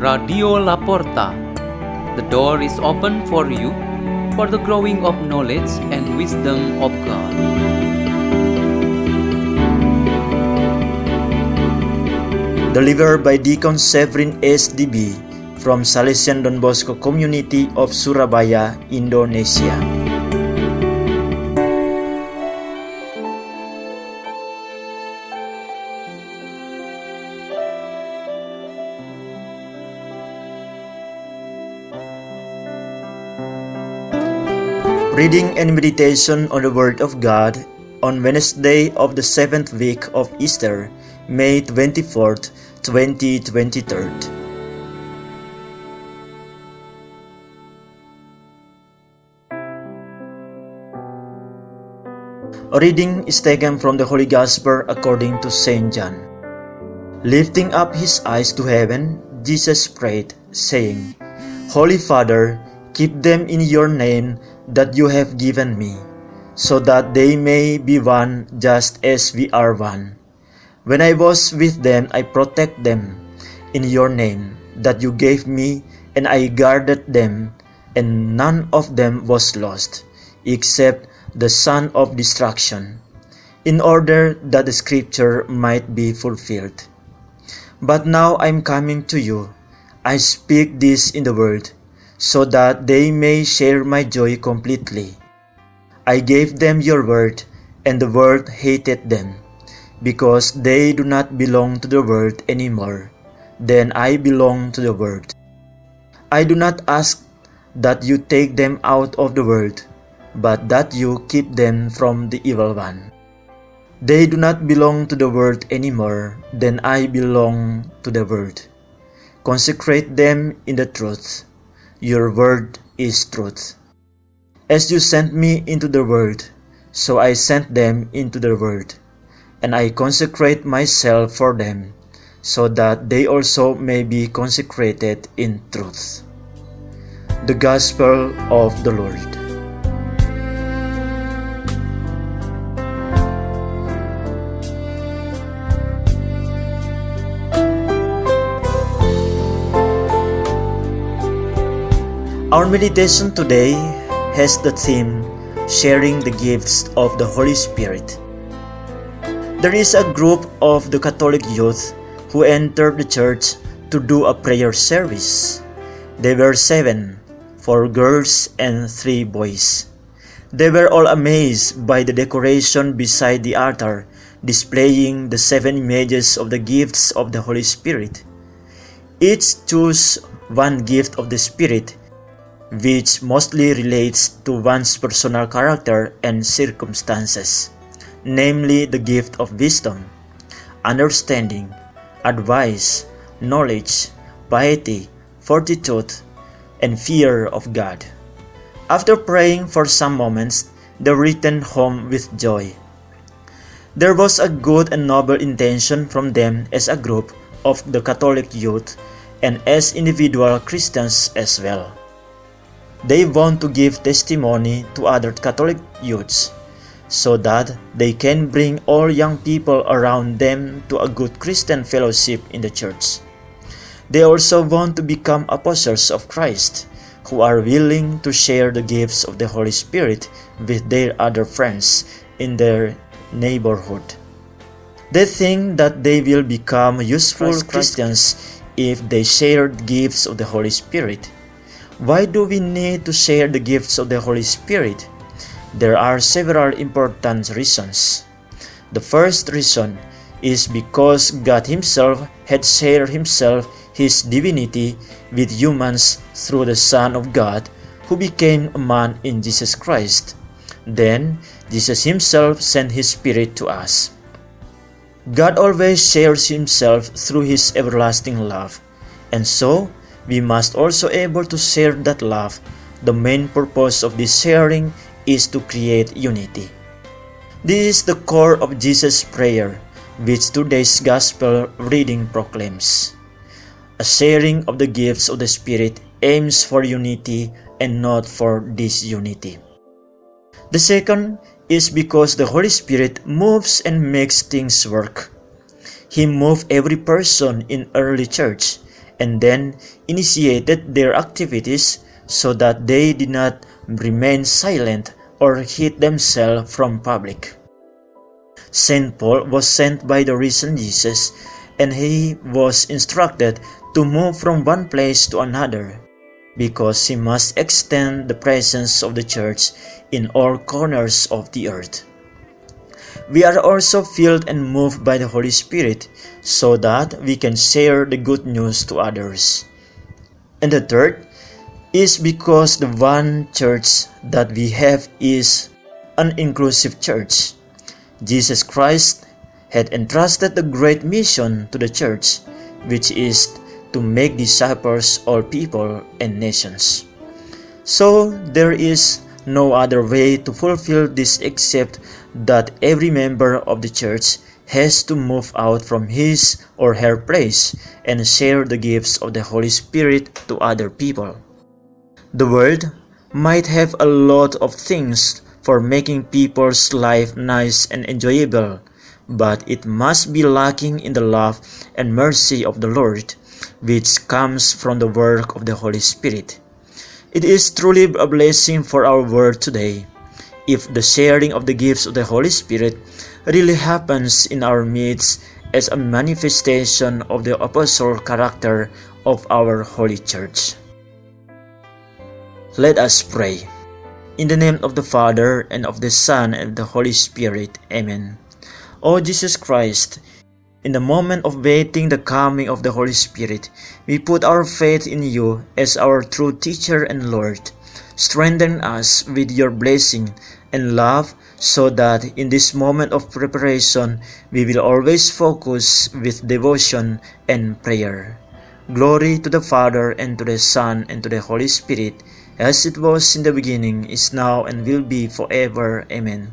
Radio Laporta. The door is open for you for the growing of knowledge and wisdom of God. Delivered by Deacon Sevrin SDB from Salesian Don Bosco Community of Surabaya, Indonesia. Reading and meditation on the Word of God on Wednesday of the seventh week of Easter, May 24th, 2023. A reading is taken from the Holy Gospel according to St. John. Lifting up his eyes to heaven, Jesus prayed, saying, Holy Father, keep them in your name that you have given me, so that they may be one just as we are one. When I was with them, I protect them in your name that you gave me, and I guarded them, and none of them was lost, except the son of destruction, in order that the scripture might be fulfilled. But now I am coming to you. I speak this in the world, so that they may share my joy completely. I gave them your word, and the world hated them, because they do not belong to the world anymore. Then I belong to the world. I do not ask that you take them out of the world, but that you keep them from the evil one. They do not belong to the world anymore, then I belong to the world. Consecrate them in the truth. Your word is truth. As you sent me into the world, so I sent them into the world, and I consecrate myself for them, so that they also may be consecrated in truth. The Gospel of the Lord. Our meditation today has the theme Sharing the Gifts of the Holy Spirit. There is a group of the Catholic youth who entered the church to do a prayer service. They were seven, four girls and three boys. They were all amazed by the decoration beside the altar, displaying the seven images of the gifts of the Holy Spirit. Each chose one gift of the Spirit which mostly relates to one's personal character and circumstances, namely the gift of wisdom, understanding, advice, knowledge, piety, fortitude, and fear of God. After praying for some moments, they returned home with joy. There was a good and noble intention from them as a group of the Catholic youth and as individual Christians as well. They want to give testimony to other Catholic youths so that they can bring all young people around them to a good Christian fellowship in the church. They also want to become apostles of Christ who are willing to share the gifts of the Holy Spirit with their other friends in their neighborhood. They think that they will become useful Christians if they share the gifts of the Holy Spirit why do we need to share the gifts of the Holy Spirit? There are several important reasons. The first reason is because God Himself had shared Himself, His divinity, with humans through the Son of God, who became a man in Jesus Christ. Then, Jesus Himself sent His Spirit to us. God always shares Himself through His everlasting love, and so we must also able to share that love. The main purpose of this sharing is to create unity. This is the core of Jesus' prayer, which today's gospel reading proclaims. A sharing of the gifts of the Spirit aims for unity and not for disunity. The second is because the Holy Spirit moves and makes things work. He moved every person in early church and then initiated their activities so that they did not remain silent or hid themselves from public. St. Paul was sent by the risen Jesus and he was instructed to move from one place to another because he must extend the presence of the church in all corners of the earth. We are also filled and moved by the Holy Spirit so that we can share the good news to others. And the third is because the one church that we have is an inclusive church. Jesus Christ had entrusted the great mission to the church, which is to make disciples all people and nations. So there is no other way to fulfill this except that every member of the church has to move out from his or her place and share the gifts of the Holy Spirit to other people. The world might have a lot of things for making people's life nice and enjoyable, but it must be lacking in the love and mercy of the Lord, which comes from the work of the Holy Spirit. It is truly a blessing for our world today if the sharing of the gifts of the Holy Spirit really happens in our midst as a manifestation of the apostle character of our Holy Church. Let us pray. In the name of the Father, and of the Son, and of the Holy Spirit. Amen. O Jesus Christ, in the moment of waiting the coming of the Holy Spirit, we put our faith in you as our true teacher and Lord. Strengthen us with your blessing and love so that in this moment of preparation we will always focus with devotion and prayer. Glory to the Father, and to the Son, and to the Holy Spirit as it was in the beginning, is now, and will be forever. Amen.